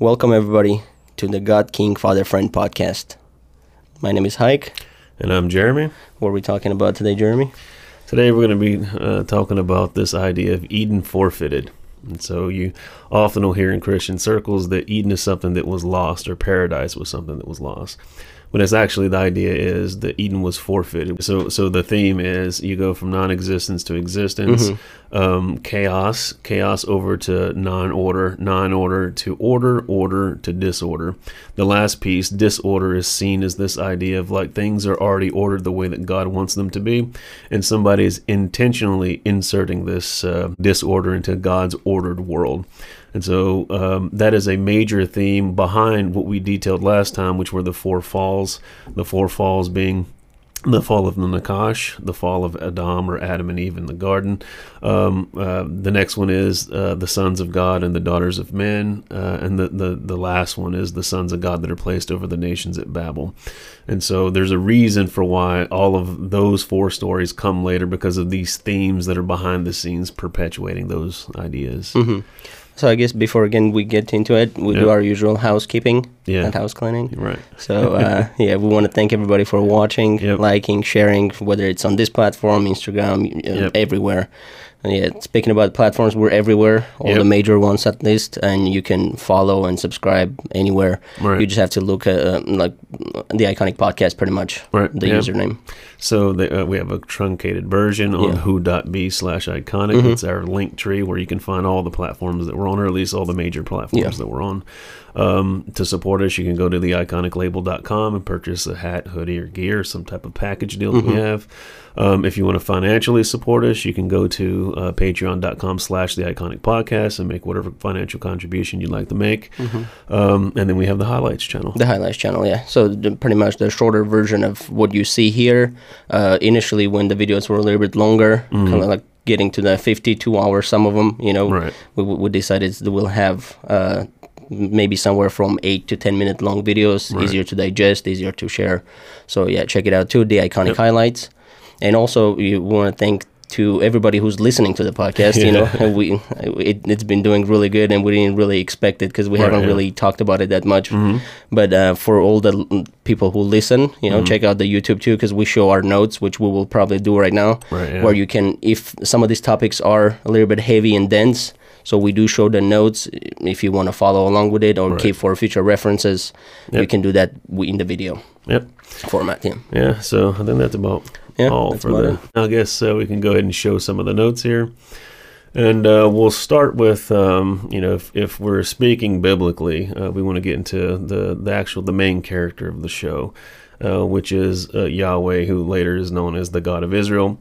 Welcome, everybody, to the God, King, Father, Friend podcast. My name is Hike. And I'm Jeremy. What are we talking about today, Jeremy? Today we're going to be uh, talking about this idea of Eden forfeited. And so you often will hear in Christian circles that Eden is something that was lost or paradise was something that was lost when it's actually the idea is that Eden was forfeited. So, so the theme is you go from non-existence to existence, mm-hmm. um, chaos, chaos over to non-order, non-order to order, order to disorder. The last piece, disorder, is seen as this idea of like things are already ordered the way that God wants them to be, and somebody is intentionally inserting this uh, disorder into God's ordered world. And so um, that is a major theme behind what we detailed last time, which were the four falls. The four falls being the fall of the Nakash, the fall of Adam or Adam and Eve in the garden. Um, uh, the next one is uh, the sons of God and the daughters of men, uh, and the, the the last one is the sons of God that are placed over the nations at Babel. And so there's a reason for why all of those four stories come later because of these themes that are behind the scenes perpetuating those ideas. Mm-hmm. So I guess before again we get into it, we yep. do our usual housekeeping yeah. and house cleaning. Right. So uh, yeah, we want to thank everybody for watching, yep. liking, sharing, whether it's on this platform, Instagram, uh, yep. everywhere. And yeah, speaking about platforms, we're everywhere, all yep. the major ones at least, and you can follow and subscribe anywhere. Right. You just have to look at uh, like the iconic podcast, pretty much. Right. The yep. username. So the, uh, we have a truncated version on yeah. hoo.be slash iconic. Mm-hmm. It's our link tree where you can find all the platforms that we're on, or at least all the major platforms yeah. that we're on. Um, to support us, you can go to the iconiclabel.com and purchase a hat, hoodie, or gear, some type of package deal that mm-hmm. we have. Um, if you want to financially support us, you can go to uh, patreon.com slash the iconic podcast and make whatever financial contribution you'd like to make. Mm-hmm. Um, and then we have the highlights channel. The highlights channel, yeah. So the, pretty much the shorter version of what you see here. Uh, initially, when the videos were a little bit longer, mm-hmm. kind of like getting to the 52 hours, some of them, you know, right. we, we decided that we'll have uh, maybe somewhere from eight to 10 minute long videos, right. easier to digest, easier to share. So, yeah, check it out too. The iconic yep. highlights. And also, we want to thank to everybody who's listening to the podcast. Yeah. You know, we it, has been doing really good, and we didn't really expect it because we right, haven't yeah. really talked about it that much. Mm-hmm. But uh, for all the people who listen, you know, mm-hmm. check out the YouTube too because we show our notes, which we will probably do right now, right, yeah. where you can, if some of these topics are a little bit heavy and dense. So we do show the notes if you want to follow along with it or right. keep for future references. Yep. You can do that in the video. Yep. Format. Yeah. Yeah. So I think that's about yeah, all for the. I guess uh, we can go ahead and show some of the notes here. And uh, we'll start with, um, you know, if, if we're speaking biblically, uh, we want to get into the, the actual, the main character of the show, uh, which is uh, Yahweh, who later is known as the God of Israel.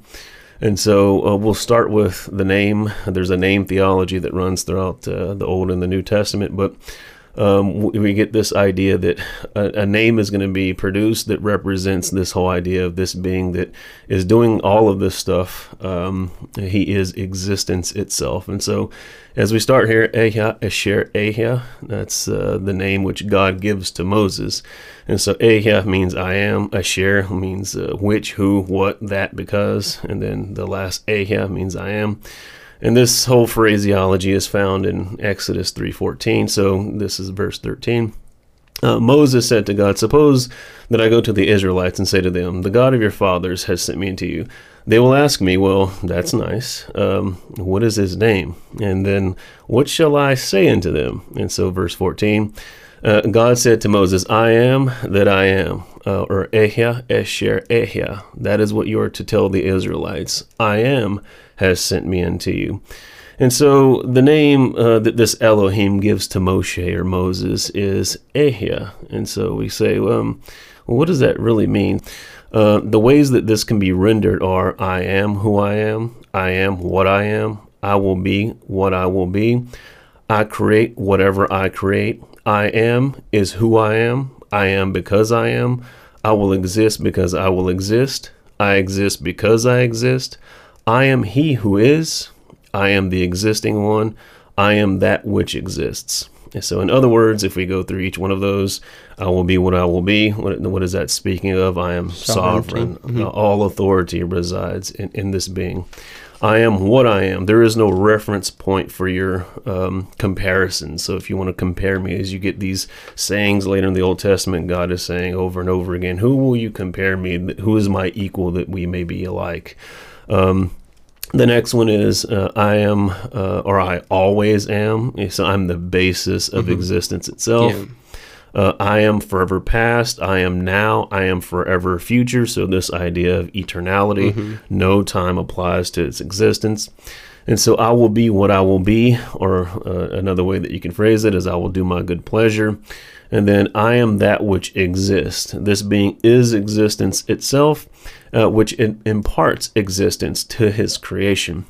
And so uh, we'll start with the name. There's a name theology that runs throughout the Old and the New Testament, but um, we get this idea that a, a name is going to be produced that represents this whole idea of this being that is doing all of this stuff. Um, he is existence itself. And so as we start here, Ehyeh, Esher, Ehyeh, that's uh, the name which God gives to Moses. And so Ehyeh means I am, Esher means uh, which, who, what, that, because, and then the last Ehyeh means I am. And this whole phraseology is found in Exodus 3:14. So this is verse 13. Uh, Moses said to God, Suppose that I go to the Israelites and say to them, The God of your fathers has sent me unto you. They will ask me, Well, that's nice. Um, what is his name? And then, What shall I say unto them? And so, verse 14, uh, God said to Moses, I am that I am, uh, or Ehyeh, Esher, Ehyeh. That is what you are to tell the Israelites. I am has sent me unto you. And so the name uh, that this Elohim gives to Moshe or Moses is Ehyeh. And so we say, um, well, what does that really mean? Uh, the ways that this can be rendered are I am who I am, I am what I am, I will be what I will be, I create whatever I create, I am is who I am, I am because I am, I will exist because I will exist, I exist because I exist, I am he who is, I am the existing one, I am that which exists. So, in other words, if we go through each one of those, I will be what I will be. What, what is that speaking of? I am sovereign. Mm-hmm. All authority resides in, in this being. I am what I am. There is no reference point for your um, comparison. So if you want to compare me, as you get these sayings later in the Old Testament, God is saying over and over again, "Who will you compare me? Who is my equal that we may be alike?" Um, the next one is uh, I am, uh, or I always am. So I'm the basis of mm-hmm. existence itself. Yeah. Uh, I am forever past. I am now. I am forever future. So, this idea of eternality, mm-hmm. no time applies to its existence. And so, I will be what I will be, or uh, another way that you can phrase it is, I will do my good pleasure. And then, I am that which exists. This being is existence itself, uh, which imparts existence to his creation.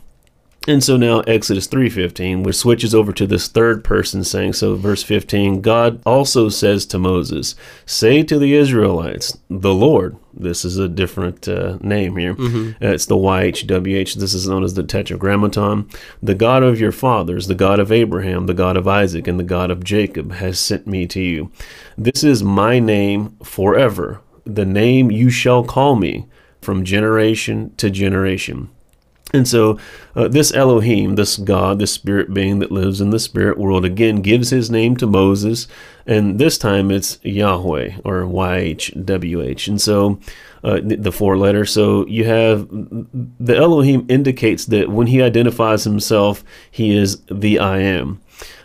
And so now Exodus 3:15, which switches over to this third person saying, so verse 15, God also says to Moses, "Say to the Israelites, the Lord." This is a different uh, name here. Mm-hmm. Uh, it's the YHWH. This is known as the Tetragrammaton. The God of your fathers, the God of Abraham, the God of Isaac, and the God of Jacob has sent me to you. This is my name forever, the name you shall call me from generation to generation. And so, uh, this Elohim, this God, this spirit being that lives in the spirit world, again gives his name to Moses, and this time it's Yahweh or YHWH. And so, uh, the four letters. So, you have the Elohim indicates that when he identifies himself, he is the I am.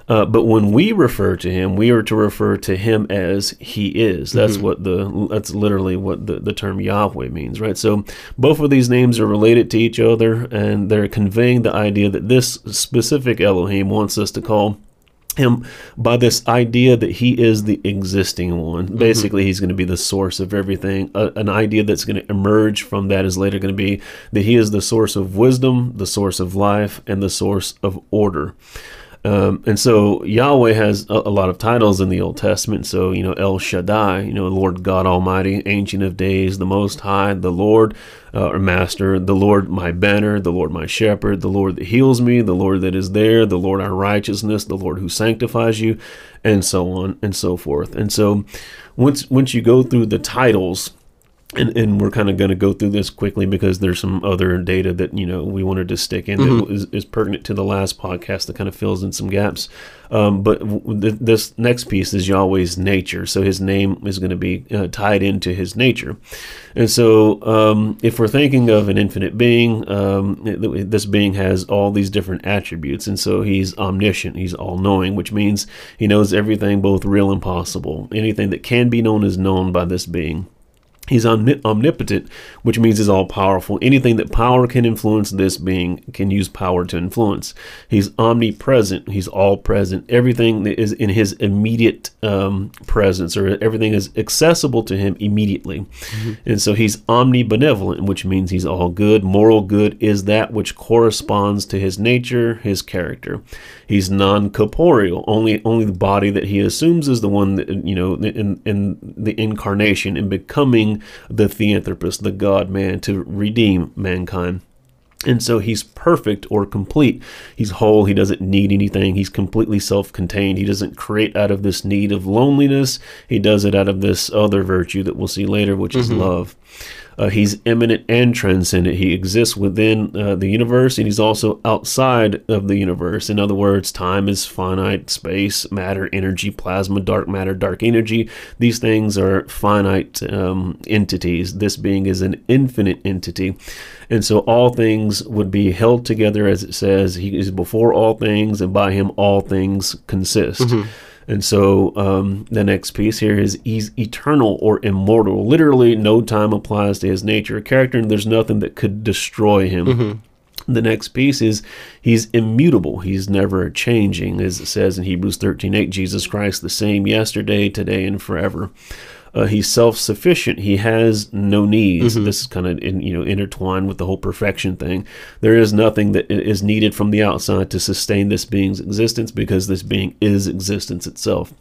Uh, but when we refer to him, we are to refer to him as he is. That's mm-hmm. what the that's literally what the, the term Yahweh means, right? So both of these names are related to each other, and they're conveying the idea that this specific Elohim wants us to call him by this idea that he is the existing one. Mm-hmm. Basically, he's going to be the source of everything. Uh, an idea that's going to emerge from that is later going to be that he is the source of wisdom, the source of life, and the source of order. Um, and so Yahweh has a, a, lot of titles in the Old Testament. So, you know, El Shaddai, you know, Lord God Almighty, Ancient of Days, the Most High, the Lord, uh, or Master, the Lord my banner, the Lord my shepherd, the Lord that heals me, the Lord that is there, the Lord our righteousness, the Lord who sanctifies you, and so on and so forth. And so once once you go through the titles, and, and we're kind of going to go through this quickly because there's some other data that you know we wanted to stick in mm-hmm. that is, is, pertinent to the last podcast that kind of fills in some gaps. Um, but w- th- this next piece is Yahweh's nature, so His name is going to be uh, tied into His nature. And so, um, if we're thinking of an infinite being, um, this being has all these different attributes, and so He's omniscient, He's all-knowing, which means He knows everything, both real and possible. Anything that can be known is known by this being. He's omnipotent, which means he's all powerful. Anything that power can influence, this being can use power to influence. He's omnipresent. He's all present. Everything that is in his immediate um, presence, or everything is accessible to him immediately. Mm-hmm. And so he's omnibenevolent, which means he's all good. Moral good is that which corresponds to his nature, his character. He's non-corporeal. Only only the body that he assumes is the one that you know in in the incarnation and becoming the theanthropos, the God man to redeem mankind. And so he's perfect or complete. He's whole. He doesn't need anything. He's completely self contained. He doesn't create out of this need of loneliness. He does it out of this other virtue that we'll see later, which mm-hmm. is love. Uh, he's immanent and transcendent. He exists within uh, the universe and he's also outside of the universe. In other words, time is finite, space, matter, energy, plasma, dark matter, dark energy. These things are finite um, entities. This being is an infinite entity. And so all things would be held together, as it says, He is before all things, and by Him all things consist. Mm-hmm. And so um, the next piece here is he's eternal or immortal. Literally, no time applies to his nature or character, and there's nothing that could destroy him. Mm-hmm. The next piece is he's immutable. He's never changing, as it says in Hebrews 13 8, Jesus Christ, the same yesterday, today, and forever. Uh, he's self-sufficient. He has no needs. Mm-hmm. This is kind of in, you know intertwined with the whole perfection thing. There is nothing that is needed from the outside to sustain this being's existence because this being is existence itself.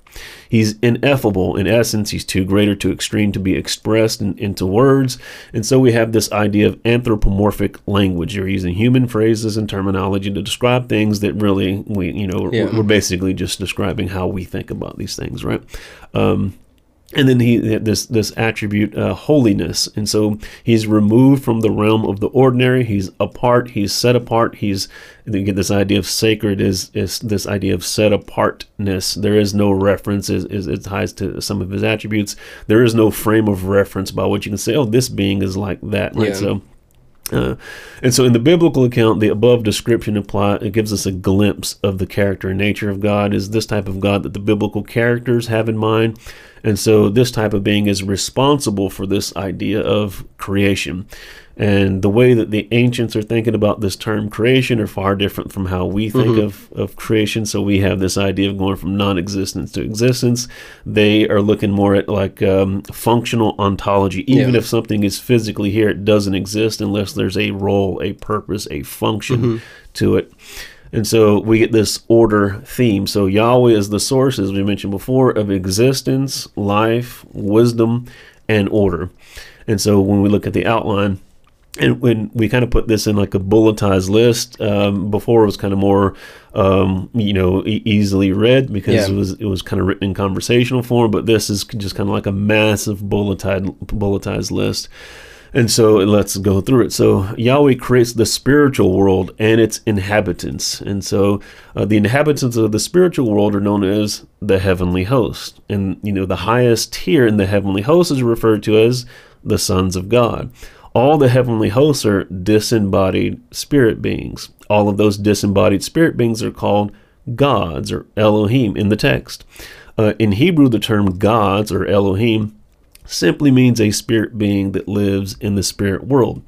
He's ineffable in essence. He's too great or too extreme to be expressed in, into words. And so we have this idea of anthropomorphic language. You're using human phrases and terminology to describe things that really we you know yeah. we're basically just describing how we think about these things, right? Um, and then he this this attribute uh, holiness. And so he's removed from the realm of the ordinary. He's apart. He's set apart. He's you get this idea of sacred is is this idea of set apartness. There is no reference is, is it ties to some of his attributes. There is no frame of reference by which you can say oh this being is like that right? Yeah. so uh, and so, in the biblical account, the above description apply it gives us a glimpse of the character and nature of God. Is this type of God that the biblical characters have in mind? And so this type of being is responsible for this idea of creation. And the way that the ancients are thinking about this term creation are far different from how we think mm-hmm. of, of creation. So we have this idea of going from non existence to existence. They are looking more at like um, functional ontology. Even yeah. if something is physically here, it doesn't exist unless there's a role, a purpose, a function mm-hmm. to it. And so we get this order theme. So Yahweh is the source, as we mentioned before, of existence, life, wisdom, and order. And so when we look at the outline, and when we kind of put this in like a bulletized list, um, before it was kind of more, um, you know, e- easily read because yeah. it was it was kind of written in conversational form. But this is just kind of like a massive bulletized bulletized list. And so let's go through it. So Yahweh creates the spiritual world and its inhabitants. And so uh, the inhabitants of the spiritual world are known as the heavenly host. And, you know, the highest tier in the heavenly host is referred to as the sons of God. All the heavenly hosts are disembodied spirit beings. All of those disembodied spirit beings are called gods or Elohim in the text. Uh, in Hebrew, the term gods or Elohim simply means a spirit being that lives in the spirit world.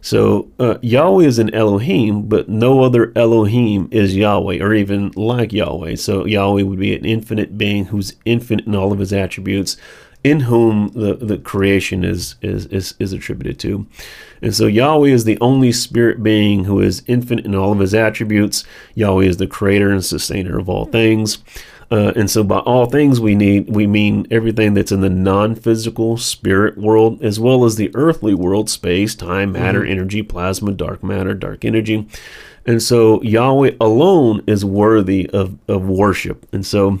So uh, Yahweh is an Elohim, but no other Elohim is Yahweh or even like Yahweh. So Yahweh would be an infinite being who's infinite in all of his attributes, in whom the, the creation is, is, is, is attributed to. And so Yahweh is the only spirit being who is infinite in all of his attributes. Yahweh is the creator and sustainer of all things. Uh, and so, by all things, we need we mean everything that's in the non-physical spirit world, as well as the earthly world, space, time, matter, mm-hmm. energy, plasma, dark matter, dark energy. And so, Yahweh alone is worthy of, of worship. And so,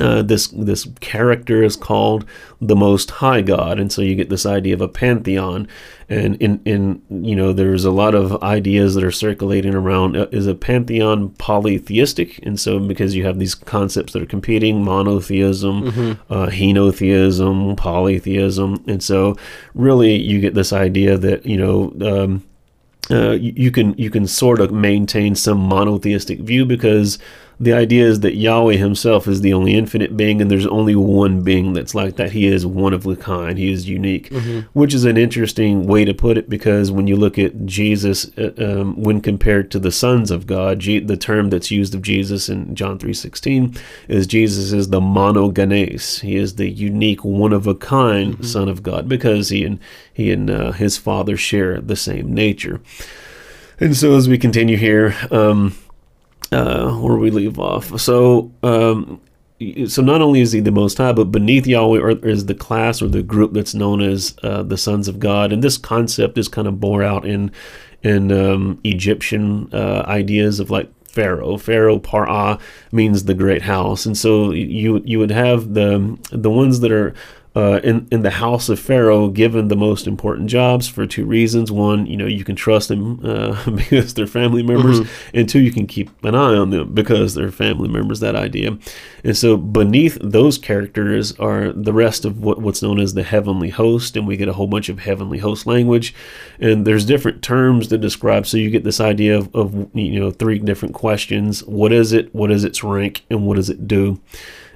uh, this this character is called the Most High God, and so you get this idea of a pantheon. And in in you know, there's a lot of ideas that are circulating around. Uh, is a pantheon polytheistic? And so because you have these concepts that are competing, monotheism, mm-hmm. uh, henotheism, polytheism, and so really you get this idea that you know. Um, uh, you, you can you can sort of maintain some monotheistic view because the idea is that Yahweh himself is the only infinite being, and there's only one being that's like that. He is one of a kind. He is unique, mm-hmm. which is an interesting way to put it because when you look at Jesus, uh, um, when compared to the sons of God, G- the term that's used of Jesus in John 3.16 is Jesus is the monogenes. He is the unique, one of a kind mm-hmm. son of God because he and he and uh, his father share the same nature. And so as we continue here, um, uh, where we leave off. So, um, so not only is he the Most High, but beneath Yahweh is the class or the group that's known as uh, the sons of God, and this concept is kind of bore out in in um, Egyptian uh, ideas of like Pharaoh. Pharaoh Parah means the great house, and so you you would have the the ones that are uh, in in the house of Pharaoh given the most important jobs for two reasons. One, you know, you can trust them uh, because they're family members, mm-hmm. and two, you can keep an eye on them because they're family members. That idea, and so beneath those characters are the rest of what, what's known as the heavenly host, and we get a whole bunch of heavenly host language, and there's different terms to describe. So you get this idea of, of you know three different questions: what is it? What is its rank? And what does it do?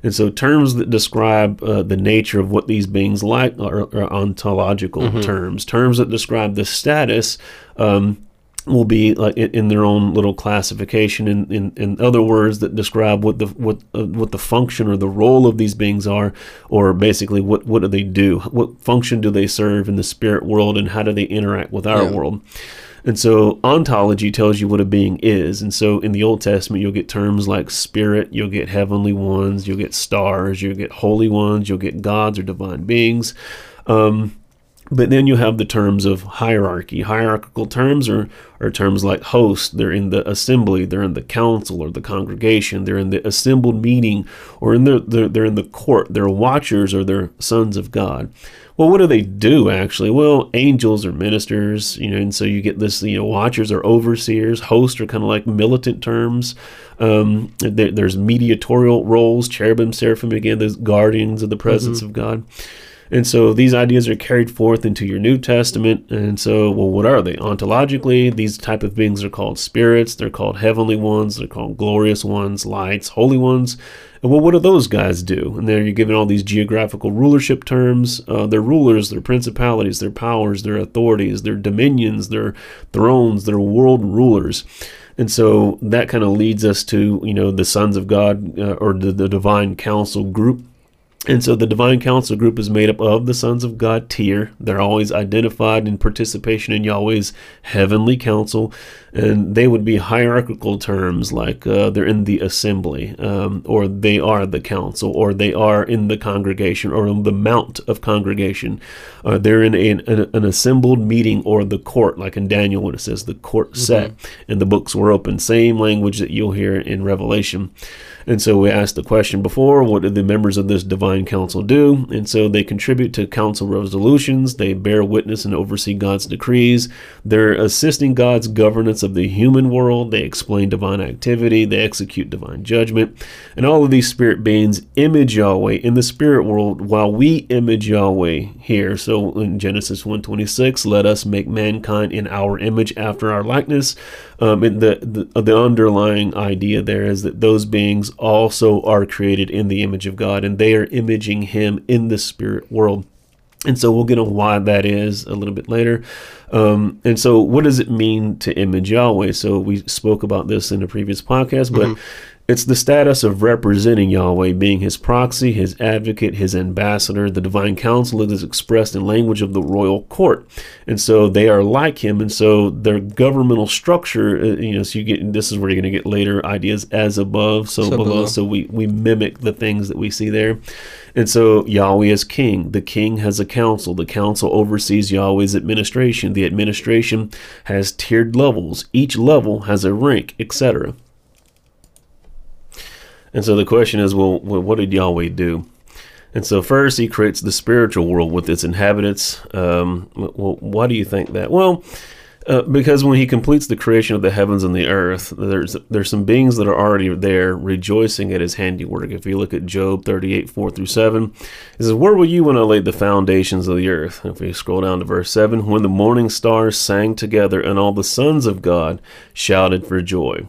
And so, terms that describe uh, the nature of what these beings like are, are ontological mm-hmm. terms. Terms that describe the status um, will be like in, in their own little classification in, in, in other words that describe what the what uh, what the function or the role of these beings are or basically what what do they do what function do they serve in the spirit world and how do they interact with our yeah. world and so ontology tells you what a being is and so in the old testament you'll get terms like spirit you'll get heavenly ones you'll get stars you'll get holy ones you'll get gods or divine beings um, but then you have the terms of hierarchy. Hierarchical terms are, are terms like host. They're in the assembly, they're in the council or the congregation, they're in the assembled meeting, or in the, they're, they're in the court. They're watchers or they're sons of God. Well, what do they do actually? Well, angels are ministers, you know, and so you get this, you know, watchers or overseers, hosts are kind of like militant terms. Um, there, there's mediatorial roles, cherubim, seraphim, again, those guardians of the presence mm-hmm. of God. And so these ideas are carried forth into your New Testament. And so, well, what are they? Ontologically, these type of beings are called spirits. They're called heavenly ones. They're called glorious ones, lights, holy ones. And well, what do those guys do? And there you're given all these geographical rulership terms. Uh, they're rulers, they're principalities, they're powers, they're authorities, they're dominions, they're thrones, they're world rulers. And so that kind of leads us to, you know, the sons of God uh, or the, the divine council group and so the Divine Council group is made up of the sons of God tier. They're always identified in participation in Yahweh's heavenly council. And they would be hierarchical terms like uh, they're in the assembly, um, or they are the council, or they are in the congregation, or on the mount of congregation. Uh, they're in a, an, an, assembled meeting or the court, like in Daniel when it says the court mm-hmm. and the books were open. Same language that you'll hear in Revelation. And so we asked the question before what do the members of this divine council do? And so they contribute to council resolutions, they bear witness and oversee God's decrees, they're assisting God's governance of the human world, they explain divine activity, they execute divine judgment. And all of these spirit beings image Yahweh in the spirit world while we image Yahweh here. So in Genesis 1:26, let us make mankind in our image after our likeness. Um, the, the the underlying idea there is that those beings also are created in the image of God, and they are imaging Him in the spirit world. And so we'll get on why that is a little bit later. Um, and so, what does it mean to image Yahweh? So, we spoke about this in a previous podcast, but mm-hmm. It's the status of representing Yahweh, being his proxy, his advocate, his ambassador. The divine council is expressed in language of the royal court. And so they are like him. And so their governmental structure, uh, you know, so you get, this is where you're going to get later ideas as above, so, so below. below. So we, we mimic the things that we see there. And so Yahweh is king. The king has a council. The council oversees Yahweh's administration. The administration has tiered levels. Each level has a rank, etc. And so the question is, well, what did Yahweh do? And so first, he creates the spiritual world with its inhabitants. Um, well, why do you think that? Well, uh, because when he completes the creation of the heavens and the earth, there's there's some beings that are already there rejoicing at his handiwork. If you look at Job 38, 4 through 7, it says, Where were you when I laid the foundations of the earth? If we scroll down to verse 7, when the morning stars sang together and all the sons of God shouted for joy.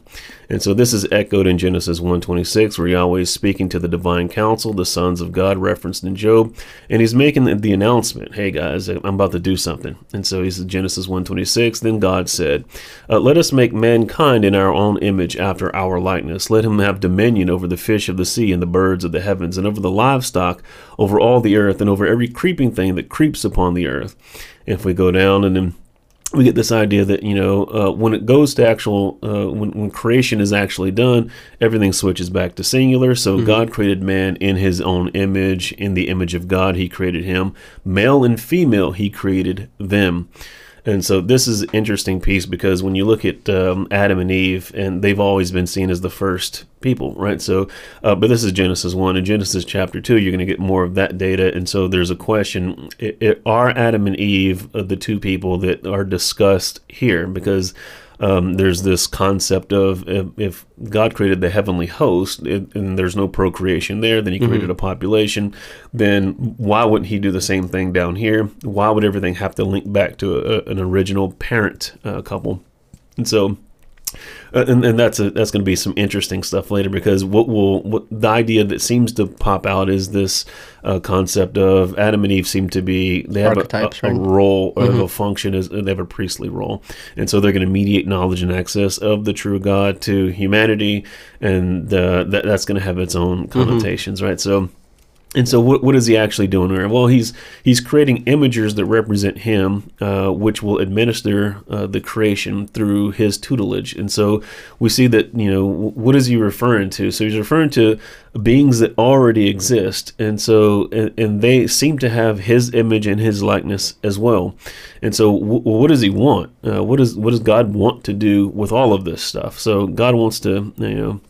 And so this is echoed in Genesis 1:26 where Yahweh is speaking to the divine council, the sons of God referenced in Job, and he's making the, the announcement, "Hey guys, I'm about to do something." And so he's in Genesis 1:26, then God said, uh, "Let us make mankind in our own image after our likeness. Let him have dominion over the fish of the sea and the birds of the heavens and over the livestock, over all the earth and over every creeping thing that creeps upon the earth." If we go down and then we get this idea that you know uh, when it goes to actual uh, when, when creation is actually done everything switches back to singular. So mm-hmm. god created man in his own image. In the image of god he created him. Male and female he created them and so this is an interesting piece because when you look at um, Adam and Eve, and they've always been seen as the first people, right? So, uh, but this is Genesis 1. In Genesis chapter 2, you're going to get more of that data. And so there's a question it, it, Are Adam and Eve uh, the two people that are discussed here? Because um, there's this concept of if, if, God created the heavenly host it, and there's no procreation there, then He created mm-hmm. a population. Then why wouldn't He do the same thing down here? Why would everything have to link back to a, an original parent uh, couple? And so and, and that's a, that's going to be some interesting stuff later because what will what the idea that seems to pop out is this uh, concept of Adam and Eve seem to be they have a, a, role or a function as they have a priestly role, and so they're going to mediate knowledge and access of the true God to humanity, and uh, that that's going to have its own connotations, right? So. And so, what, what is he actually doing here? Well, he's he's creating imagers that represent him, uh, which will administer uh, the creation through his tutelage. And so, we see that you know what is he referring to? So he's referring to beings that already exist, and so and, and they seem to have his image and his likeness as well. And so, w- what does he want? Uh, what does what does God want to do with all of this stuff? So God wants to you know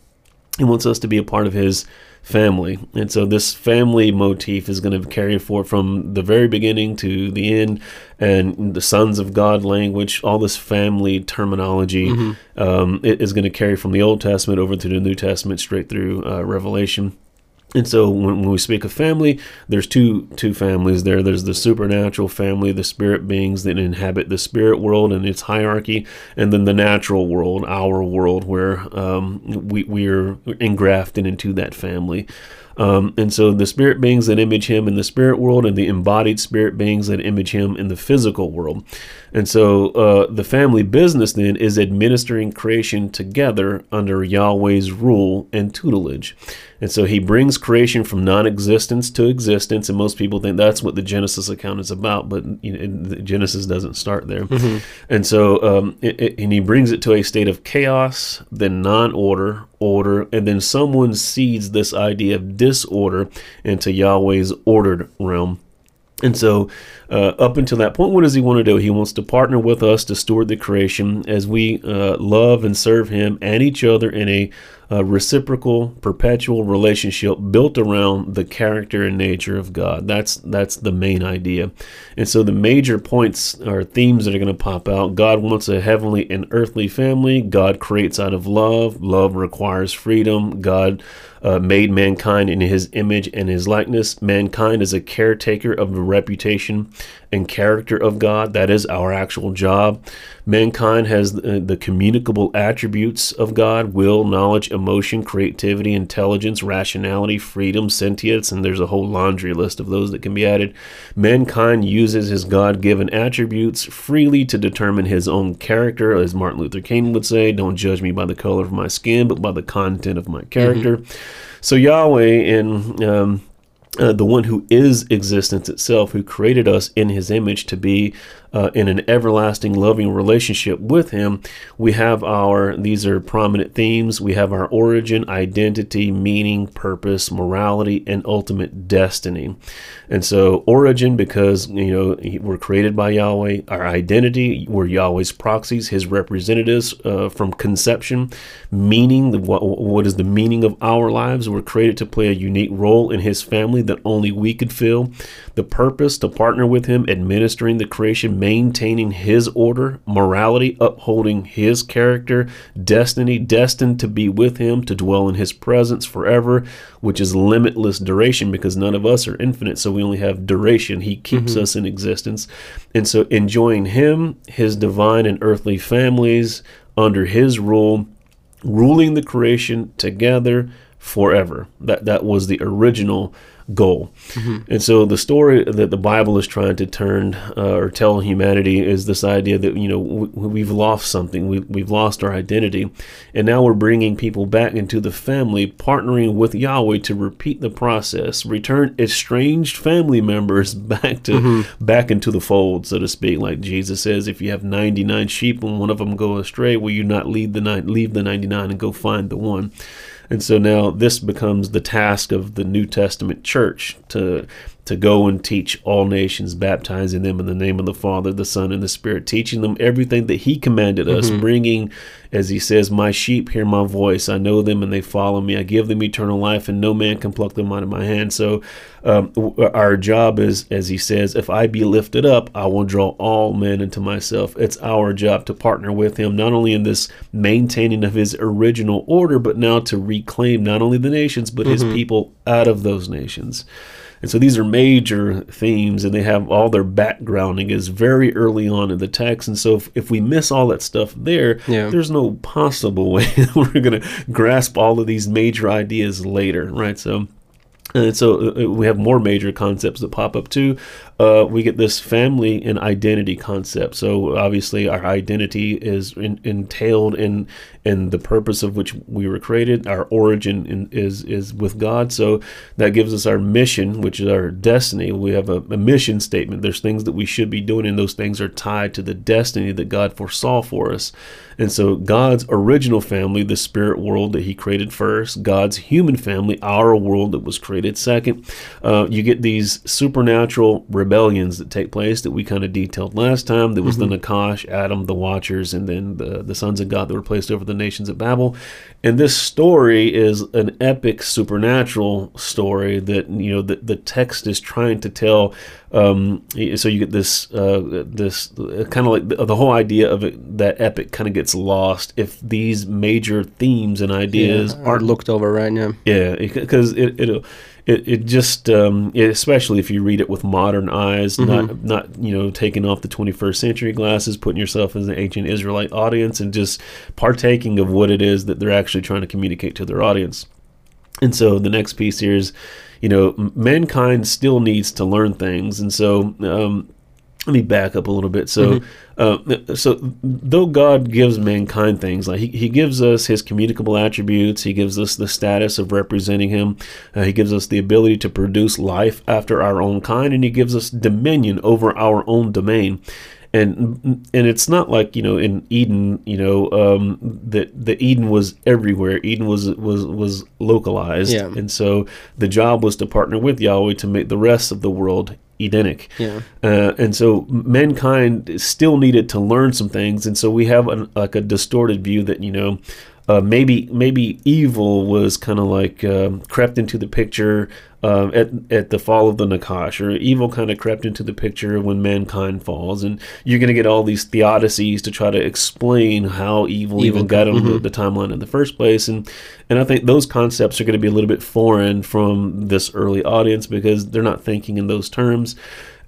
he wants us to be a part of his family. And so this family motif is going to carry forward from the very beginning to the end and the sons of God language, all this family terminology um, it is going to carry from the Old Testament over to the New Testament straight through uh, Revelation. And so when, when we speak of family, there's two two families there. There's the supernatural family, the spirit beings that inhabit the spirit world and its hierarchy, and then the natural world, our world, where um, we we are engrafted into that family. Um, and so the spirit beings that image him in the spirit world, and the embodied spirit beings that image him in the physical world. And so uh, the family business then is administering creation together under Yahweh's rule and tutelage. And so he brings creation from non-existence to existence, and most people think that's what the Genesis account is about, but you know, Genesis doesn't start there. And so, um, it, it- and he brings it to a state of chaos, then non-order, order, and then someone seeds this idea of disorder into Yahweh's ordered realm. And so, uh, up until that point, what does he want to do? He wants to partner with us to steward the creation as we uh, love and serve him and each other in a uh, reciprocal, perpetual relationship built around the character and nature of God. That's that's the main idea. And so, the major points or themes that are going to pop out: God wants a heavenly and earthly family. God creates out of love. Love requires freedom. God uh, made mankind in his image and his likeness. Mankind is a caretaker of the reputation and character of God. That is our actual job. Mankind has the, the communicable attributes of God will, knowledge, emotion, creativity, intelligence, rationality, freedom, sentience, and there's a whole laundry list of those that can be added. Mankind uses his God given attributes freely to determine his own character, as Martin Luther King would say, Don't judge me by the color of my skin, but by the content of my character. So Yahweh in um, uh, the one who is existence itself, who created us in his image to be uh, in an everlasting, loving relationship with him, we have our, these are prominent themes. We have our origin, identity, meaning, purpose, morality, and ultimate destiny. And so, origin, because, you know, we're created by Yahweh. Our identity, we're Yahweh's proxies, his representatives uh, from conception. Meaning, what, what is the meaning of our lives? We're created to play a unique role in his family that only we could fill. The purpose, to partner with him, administering the creation, maintaining his order, morality, upholding his character, destiny, destined to be with him, to dwell in his presence forever, which is limitless duration because none of us are infinite, so we only have duration. He keeps mm-hmm. us in existence. And so enjoying him, his divine and earthly families under his rule, ruling the creation together forever. That that was the original goal. And so the story that the Bible is trying to turn uh, or tell humanity is this idea that you know w- we've lost something, we, we've lost our identity, and now we're bringing people back into the family, partnering with Yahweh to repeat the process, return estranged family members back to back into the fold, so to speak. Like Jesus says, if you have ninety nine sheep and one of them go astray, will you not leave the nine, leave the ninety nine and go find the one? And so now this becomes the task of the New Testament church to to go and teach all nations, baptizing them in the name of the Father, the Son, and the Spirit, teaching them everything that He commanded us, bringing, as He says, My sheep hear my voice. I know them and they follow me. I give them eternal life, and no man can pluck them out of my hand. So, um, our job is, as He says, if I be lifted up, I will draw all men into myself. It's our job to partner with Him, not only in this maintaining of His original order, but now to reclaim not only the nations, but His people out of those nations. And so these are major themes, and they have all their backgrounding is very early on in the text. And so if, if we miss all that stuff there, Yeah. there's no possible way we're going to grasp all of these major ideas later, right? So. And so uh, we have more major concepts that pop up too. Uh, we get this family and identity concept. So obviously, our identity is in, entailed in in the purpose of which we were created. Our origin in, is is with God. So that gives us our mission, which is our destiny. We have a, a mission statement. There's things that we should be doing, and those things are tied to the destiny that God foresaw for us. And so God's original family, the spirit world that He created first, God's human family, our world that was created second. Uh, you get these supernatural rebellions that take place that we kind of detailed last time. There was the Nakash, Adam, the Watchers, and then the, the sons of God that were placed over the nations of Babel. And this story is an epic supernatural story that you know the, the text is trying to tell. Um, so you get this uh, this kind of like the, the whole idea of it, that epic kind of gets lost if these major themes and ideas Yeah, aren't looked over right now. yeah, because it, it it it just um, it- especially if you read it with modern eyes, not not you know taking off the 21st century glasses, putting yourself as an ancient Israelite audience, and just partaking of what it is that they're actually trying to communicate to their audience. And so the next piece here is, you know, mankind still needs to learn things, and so um, let me back up a little bit. So, uh, so though God gives mankind things, like he, he gives us his communicable attributes, he gives us the status of representing him, uh, he gives us the ability to produce life after our own kind, and he gives us dominion over our own domain. And and it's not like you know in Eden, you know, um, that the Eden was everywhere. Eden was was was localized, Yeah. and so the job was to partner with Yahweh to make the rest of the world Edenic. Yeah. Uh, and so mankind still needed to learn some things, and so we have an, like a distorted view that you know uh, maybe maybe evil was kind of like um, crept into the picture uh, at at the fall of the Nakash, or evil kind of crept into the picture when mankind falls, and you're going to get all these theodicies to try to explain how evil, Evil, even got on the, the timeline in the first place, and and I think those concepts are going to be a little bit foreign from this early audience because they're not thinking in those terms.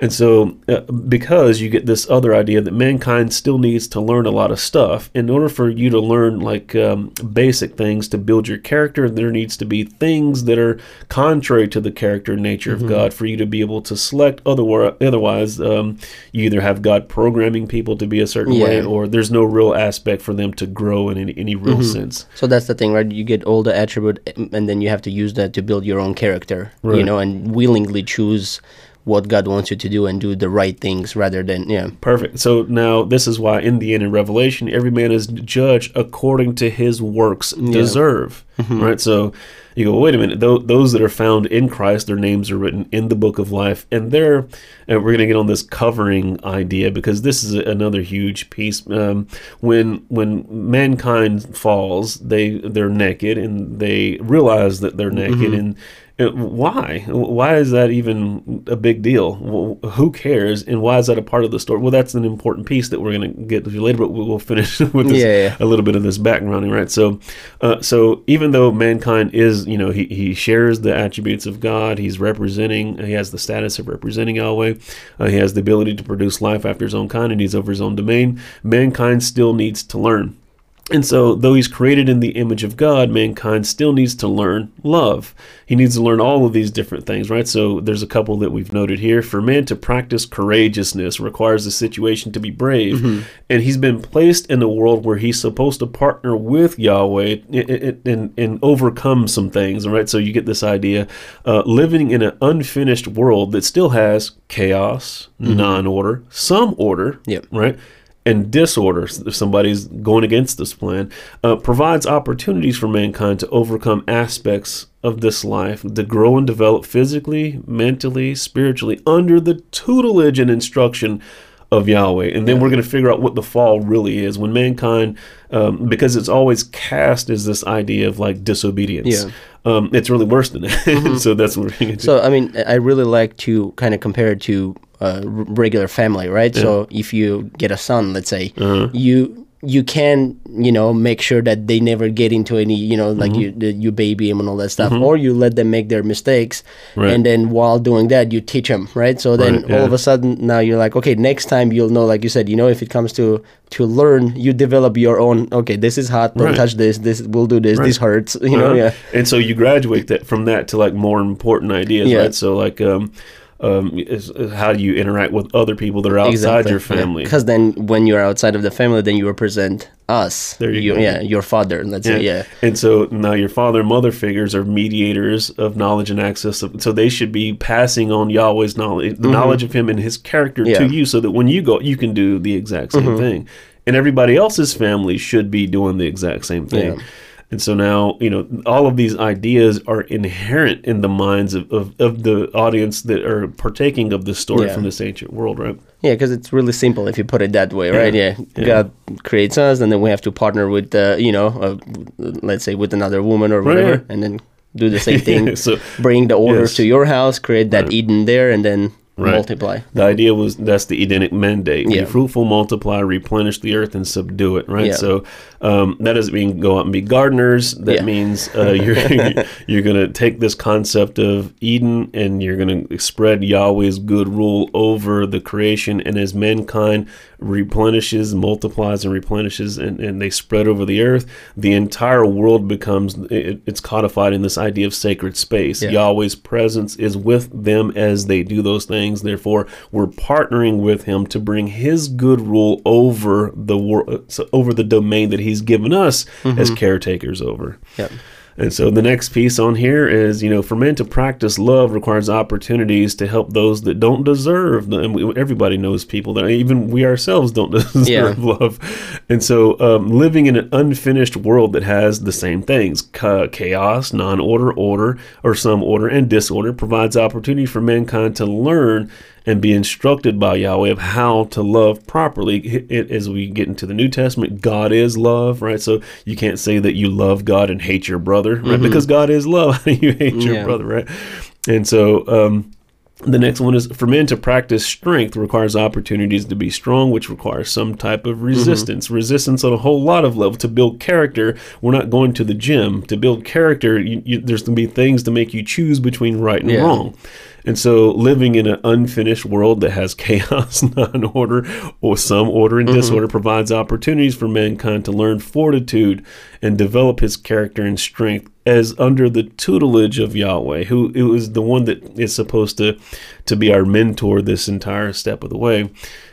And so, uh, because you get this other idea that mankind still needs to learn a lot of stuff, in order for you to learn like um, basic things to build your character, there needs to be things that are contrary to the character and nature of God for you to be able to select. Otherwise, otherwise um, you either have God programming people to be a certain way, or there's no real aspect for them to grow in any, any real sense. So that's the thing, right? You get all the attribute, and then you have to use that to build your own character, you know, and willingly choose what God wants you to do and do the right things rather than yeah. Perfect. So now this is why in the end in Revelation, every man is judged according to his works deserve. Right. So you go, wait a minute. Tho- those that are found in Christ, their names are written in the book of life, and they're. And we're going to get on this covering idea because this is a, another huge piece. Um, when when mankind falls, they they're naked and they realize that they're naked and. Uh, Why? Why is that even a big deal? Wh- Who cares? And why is that a part of the story? Well, that's an important piece that we're going to get to later, but we- we'll finish with this, Yeah, yeah. a little bit of this backgrounding, right? So, uh, so even though mankind is, you know, he, he shares the attributes of God, he's representing, he has the status of representing Yahweh, uh, he has the ability to produce life after his own kind, and he's over his own domain. Mankind still needs to learn. And so, though he's created in the image of God, mankind still needs to learn love. He needs to learn all of these different things, right? So, there's a couple that we've noted here. For man to practice courageousness requires the situation to be brave. And he's been placed in a world where he's supposed to partner with Yahweh and, and, and overcome some things, right? So, you get this idea uh, living in an unfinished world that still has chaos, non order, some order, Yep. right? And disorder, if somebody's going against this plan, uh, provides opportunities for mankind to overcome aspects of this life, to grow and develop physically, mentally, spiritually, under the tutelage and instruction of Yahweh. And then we're going to figure out what the fall really is when mankind, um, because it's always cast as this idea of like disobedience. Yeah. Um, it's really worse than that. so that's what we're going to do. So I mean, I really like to kind of compare it to uh, regular family, right? So if you get a son, let's say, Uh-huh. you you can you know make sure that they never get into any you know like you the, you baby them and all that stuff or you let them make their mistakes Right. and then while doing that you teach them right so then Right, all of a sudden now you're like okay next time you'll know like you said you know if it comes to to learn you develop your own okay this is hot don't Right. touch this this will do this this hurts you know Uh-huh. yeah And so you graduate that from that to like more important ideas, Yeah. right? So like, um, um, is, is how do you interact with other people that are outside your family? because then when you're outside of the family then you represent us There you You- go. yeah your father let's say yeah And so now your father and mother figures are mediators of knowledge and access. Of, so they should be passing on Yahweh's knowledge, the knowledge of Him and His character Mm-hmm. Yeah. Mm-hmm. to you, so that when you go, you can do the exact same thing. And everybody else's family should be doing the exact same thing. And so now, you know, all of these ideas are inherent in the minds of, of, of the audience that are partaking of this story Yeah. from this ancient world, right? Yeah, because it's really simple if you put it that way, right? Yeah, Yeah. God creates us, and then we have to partner with, uh, you know, uh, let's say with another woman or whatever, yeah. and then do the same thing. So- bring the order yes. to your house, create that Eden there, and then Right. multiply. The idea was that's the Edenic mandate. Be fruitful, multiply, replenish the earth, and subdue it. Right. Yeah. So um, that doesn't mean go out and be gardeners. That Yeah. means uh, you're you're going to take this concept of Eden and you're going to spread Yahweh's good rule over the creation. And as mankind replenishes, multiplies, and replenishes, and, and they spread over the earth, the entire world becomes it, it's codified in this idea of sacred space. Yeah. Yahweh's presence is with them as they do those things. Therefore, we're partnering with Him to bring His good rule over the over the domain that He's given us as mm-hmm. caretakers over. Yep. And so the next piece on here is, you know, for men to practice love requires opportunities to help those that don't deserve. the- And we, everybody knows people that even we ourselves don't deserve Yeah. love. And so um, living in an unfinished world that has the same things cha- chaos, non order, order, or some order and disorder provides opportunity for mankind to learn and be instructed by Yahweh of how to love properly. As we get into the New Testament, God is love, right? So you can't say that you love God and hate your brother, right? Because God is love. You hate your Yeah. brother, right? And so, um, the next one is for men to practice strength requires opportunities to be strong, which requires some type of resistance. Resistance on a whole lot of level. To build character, we're not going to the gym. To build character, you, you, there's going to be things to make you choose between right and Yeah. wrong. And so, living in an unfinished world that has chaos, non order, or some order and mm-hmm. disorder provides opportunities for mankind to learn fortitude and develop his character and strength as under the tutelage of Yahweh, who it was the one that is supposed to to be our mentor this entire step of the way.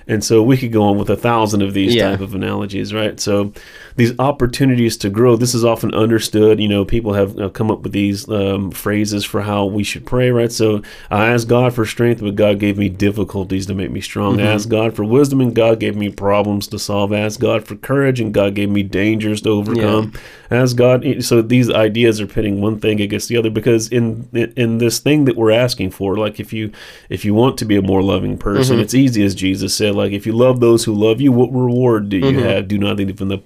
And so we could go on with a thousand of these Yeah. type of analogies, right? So these opportunities to grow, this is often understood. You know, people have uh, come up with these um, phrases for how we should pray, right? So I asked God for strength, but God gave me difficulties to make me strong. I asked God for wisdom, and God gave me problems to solve. I asked God for courage, and God gave me dangers to overcome. As God, so these ideas are pitting one thing against the other because in in this thing that we're asking for, like if you if you want to be a more loving person, it's easy as Jesus said, like if you love those who love you, what reward do you have? Do nothing even the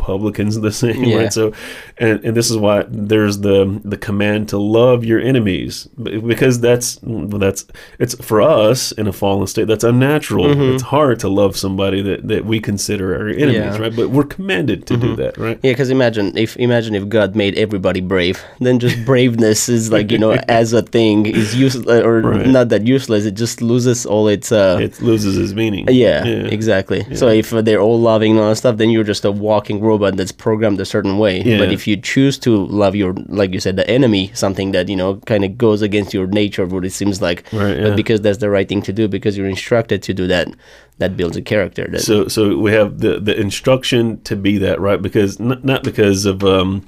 the same, Yeah. right? So, and and this is why there's the the command to love your enemies because that's that's it's for us in a fallen state that's unnatural. It's hard to love somebody that that we consider our enemies, Yeah. right? But we're commanded to do that, right? Yeah, because imagine if imagine if God made everybody brave, then just braveness is like you know as a thing is useless or Right. not that useless. It just loses all its. Uh, It loses its meaning. yeah, exactly. So if they're all loving and all that stuff, then you're just a walking robot that's programmed a certain way. Yeah. But if you choose to love your, like you said, the enemy, something that you know kind of goes against your nature, what it seems like, Right, but because that's the right thing to do, because you're instructed to do that, that builds a character. That, So so we have the the instruction to be that right because not, not because of um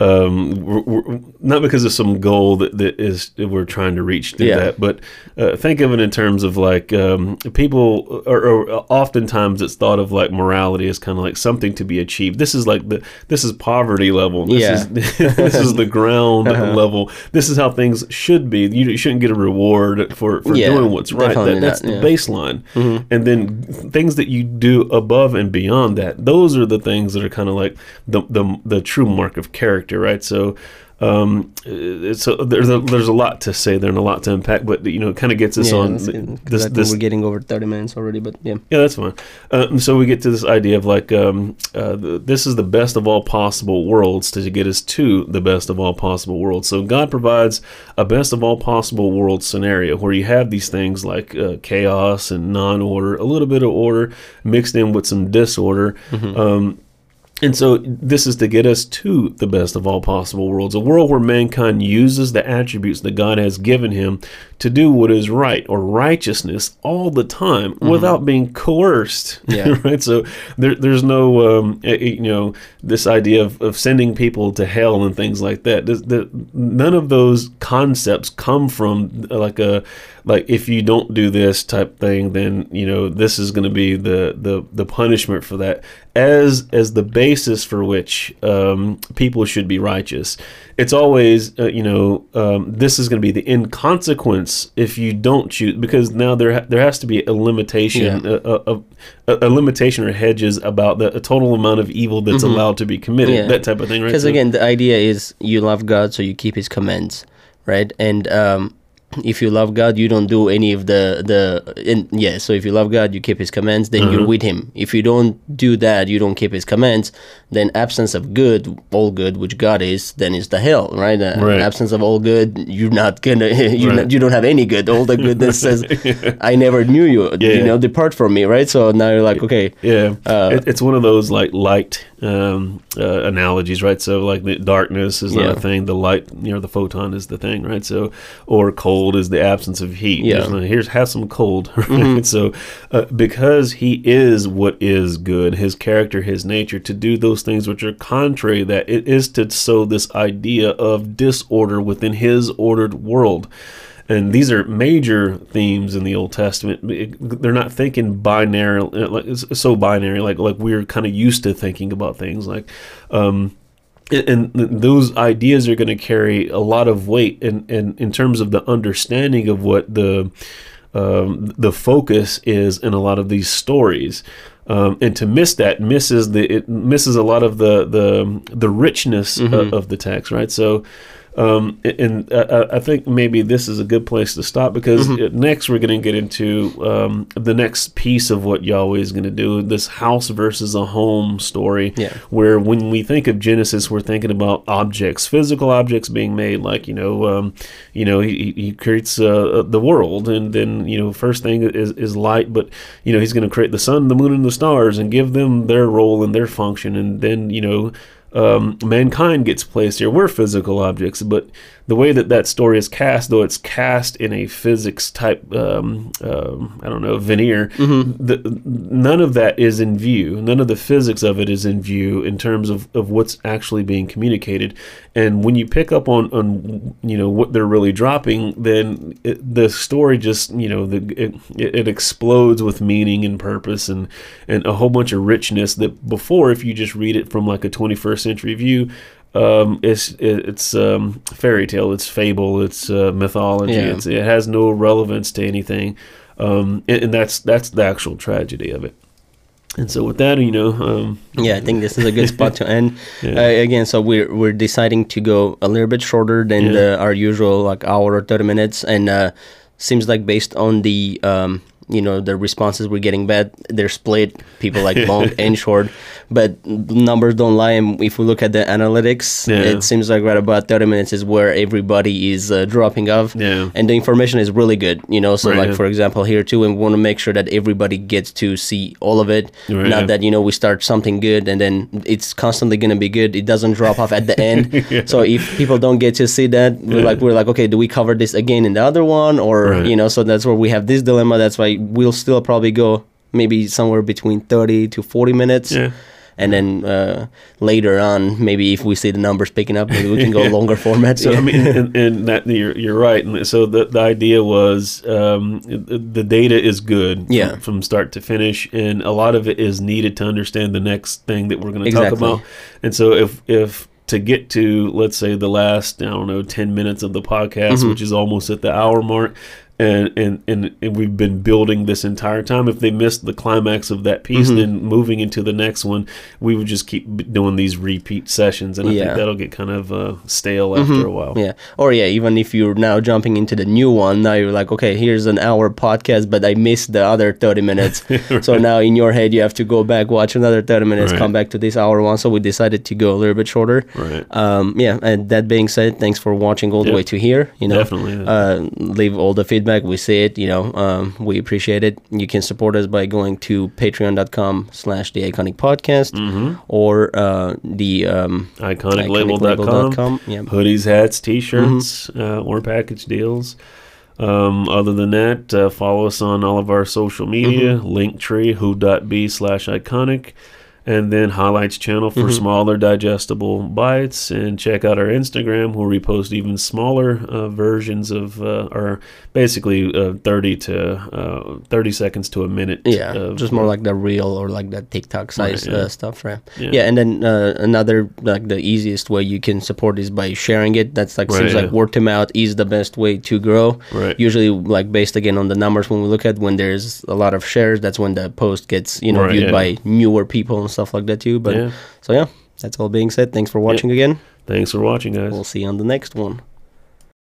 um we're, we're, not because of some goal that, that is that we're trying to reach through Yeah. that but uh, think of it in terms of like um people or, or oftentimes it's thought of like morality as kind of like something to be achieved. This is like the this is poverty level. This Yeah. is this is the ground level. This is how things should be. You shouldn't get a reward for for Yeah, doing what's right. That, that's not, the yeah. baseline. And then things that you do above and beyond that those are the things that are kind of like the, the the true mark of character right so um, it's a, there's a, there's a lot to say there and a lot to unpack, but you know, it kind of gets us yeah, on this. this we're getting over 30 minutes already, but yeah. yeah, that's fine. Uh, so we get to this idea of like, um, uh, the, this is the best of all possible worlds to get us to the best of all possible worlds. So God provides a best of all possible world scenario where you have these things like uh, chaos and non-order, a little bit of order mixed in with some disorder. Um, and so this is to get us to the best of all possible worlds, a world where mankind uses the attributes that God has given him to do what is right or righteousness all the time without being coerced. Yeah. right. So there, there's no, um, eh, eh, you know, this idea of, of sending people to hell and things like that. None of those concepts come from like a like if you don't do this type thing, then you know this is going to be the the the punishment for that as as the basis for which um, people should be righteous. It's always uh, you know um, this is going to be the in consequence if you don't choose because now there ha- there has to be a limitation Yeah. a, a, a, a limitation or hedges about the a total amount of evil that's allowed to be committed Yeah. that type of thing right Because So- again, the idea is you love God, so you keep His commands, right? And um, if you love God, you don't do any of the the. and yeah, so if you love God, you keep His commands, then Uh-huh. you're with Him. If you don't do that, you don't keep His commands, then absence of good, all good, which God is, then is the hell, right? Uh, Right. Absence of all good, you're not gonna. You Right. you don't have any good. All the goodness says, "I never knew you." Yeah. You know, depart from me, right? So now you're like, okay, Yeah, Uh, it, it's one of those like light um, uh, analogies, right? So like the darkness is not Yeah. a thing. The light, you know, the photon is the thing, right? So or cold is the absence of heat. Yeah. No- here's have some cold, right? So uh, because he is what is good, his character, his nature, to do those things which are contrary, that it is to sow this idea of disorder within his ordered world. And these are major themes in the Old Testament. It- They're not thinking binary, like so binary, like like we're kind of used to thinking about things. Like, um, and those ideas are going to carry a lot of weight in, in in terms of the understanding of what the um, the focus is in a lot of these stories. Um, and to miss that misses the it misses a lot of the the the richness of, of the text, right? So, um, and uh, I think maybe this is a good place to stop because uh, next we're going to get into um, the next piece of what Yahweh is going to do this house versus a home story. Yeah. Where when we think of Genesis, we're thinking about objects, physical objects being made, like you know, um, you know, he, he creates uh, the world, and then you know, first thing is is light, but you know, he's going to create the sun, the moon, and the stars, and give them their role and their function, and then you know um, mankind gets placed here. We're physical objects, but the way that that story is cast, though it's cast in a physics type, um, um, I don't know, veneer, the, none of that is in view. None of the physics of it is in view in terms of, of what's actually being communicated. And when you pick up on, on you know what they're really dropping, then it, the story just you know the it, it explodes with meaning and purpose and and a whole bunch of richness that before if you just read it from like a 21st century view um, it's it's um, fairy tale, it's fable, it's uh, mythology. Yeah. It's, it has no relevance to anything, um, and, and that's that's the actual tragedy of it. And so with that, you know, um, yeah i think this is a good spot to end Yeah. uh, again so we're we're deciding to go a little bit shorter than Yeah. the, our usual like hour or 30 minutes and uh seems like based on the um you know the responses we're getting bad. They're split. People like long and short. But numbers don't lie. And if we look at the analytics Yeah. it seems like right about 30 minutes is where everybody is uh, dropping off. Yeah. and the information is really good you know? So Right, like yeah. for example here too and we want to make sure that everybody gets to see all of it. Right, not that you know we start something good and then it's constantly going to be good. It doesn't drop off at the end. So if people don't get to see that we're like we're like okay do we cover this again in the other one? Or you know so that's where we have this dilemma. That's why we'll still probably go maybe somewhere between 30 to 40 minutes Yeah. and then uh, later on maybe if we see the numbers picking up maybe we can go longer formats So I mean, and, and that you're, you're right. And so the the idea was um, the data is good, from- Yeah. from, start to finish, and a lot of it is needed to understand the next thing that we're going to talk about. And so if if to get to let's say the last I don't know ten minutes of the podcast, Mm-hmm. which is almost at the hour mark. And, and and and we've been building this entire time. If they missed the climax of that piece, Mm-hmm. then moving into the next one, we would just keep doing these repeat sessions, and I Yeah. think that'll get kind of uh, stale after a while. Yeah. Or yeah, even if you're now jumping into the new one, now you're like, okay, here's an hour podcast, but I missed the other 30 minutes. So now in your head, you have to go back, watch another 30 minutes, Right. come back to this hour one. So we decided to go a little bit shorter. Right. Um, yeah. And that being said, thanks for watching all the way to here. You know, Definitely, yeah. uh, leave all the feedback. We see it. You know, um, we appreciate it. You can support us by going to patreon.com slash the iconic podcast Mm-hmm. or uh, the um, IconicLabel.com. iconiclabel.com. Yeah. hoodies, hats, t-shirts, Mm-hmm. uh, or package deals. Um, other than that, uh, follow us on all of our social media, Mm-hmm. Linktree, hoo.be slash iconic, and then highlights channel Mm-hmm. for smaller digestible bites. And check out our Instagram where we post even smaller uh, versions of, uh, or basically uh, 30 to uh, 30 seconds to a minute. Yeah, of, just more like the reel or like the TikTok size Right, yeah. uh, stuff, right? Yeah. Yeah, and then uh, another like the easiest way you can support is by sharing it. That's like Right, seems like word to mouth is the best way to grow. Right. Usually, like based again on the numbers when we look at when there's a lot of shares, that's when the post gets you know Right, viewed yeah. by newer people and stuff like that too. But Yeah. so yeah, that's all being said. Thanks for watching again. Thanks for watching, guys. We'll see you on the next one.